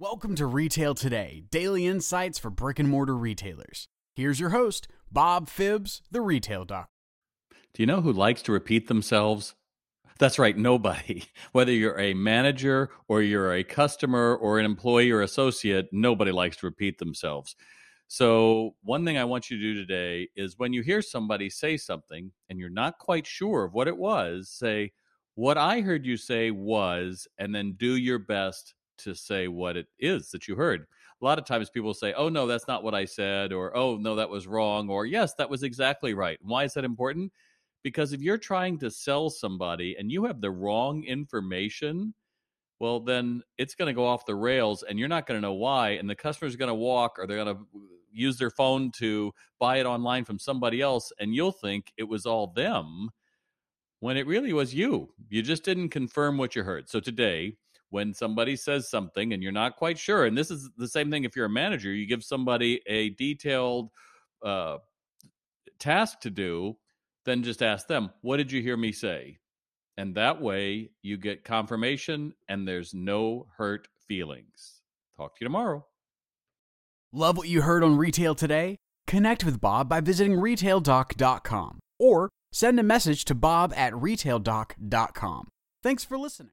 Welcome to Retail Today, daily insights for brick and mortar retailers. Here's your host, Bob Phibbs, the retail doc. Do you know who likes to repeat themselves? That's right, nobody. Whether you're a manager or you're a customer or an employee or associate, nobody likes to repeat themselves. So, one thing I want you to do today is when you hear somebody say something and you're not quite sure of what it was, say, What I heard you say was, and then do your best to say what it is that you heard. A lot of times people say, oh, no, that's not what I said, or oh, no, that was wrong, or yes, that was exactly right. Why is that important? Because if you're trying to sell somebody and you have the wrong information, well, then it's going to go off the rails and you're not going to know why. And the customer's going to walk or they're going to use their phone to buy it online from somebody else. And you'll think it was all them when it really was you. You just didn't confirm what you heard. So today, when somebody says something and you're not quite sure and this is the same thing if you're a manager you give somebody a detailed uh, task to do then just ask them what did you hear me say? And that way you get confirmation and there's no hurt feelings. Talk to you tomorrow. Love what you heard on retail today? Connect with bob by visiting retaildoc.com or send a message to bob at retaildoc.com thanks for listening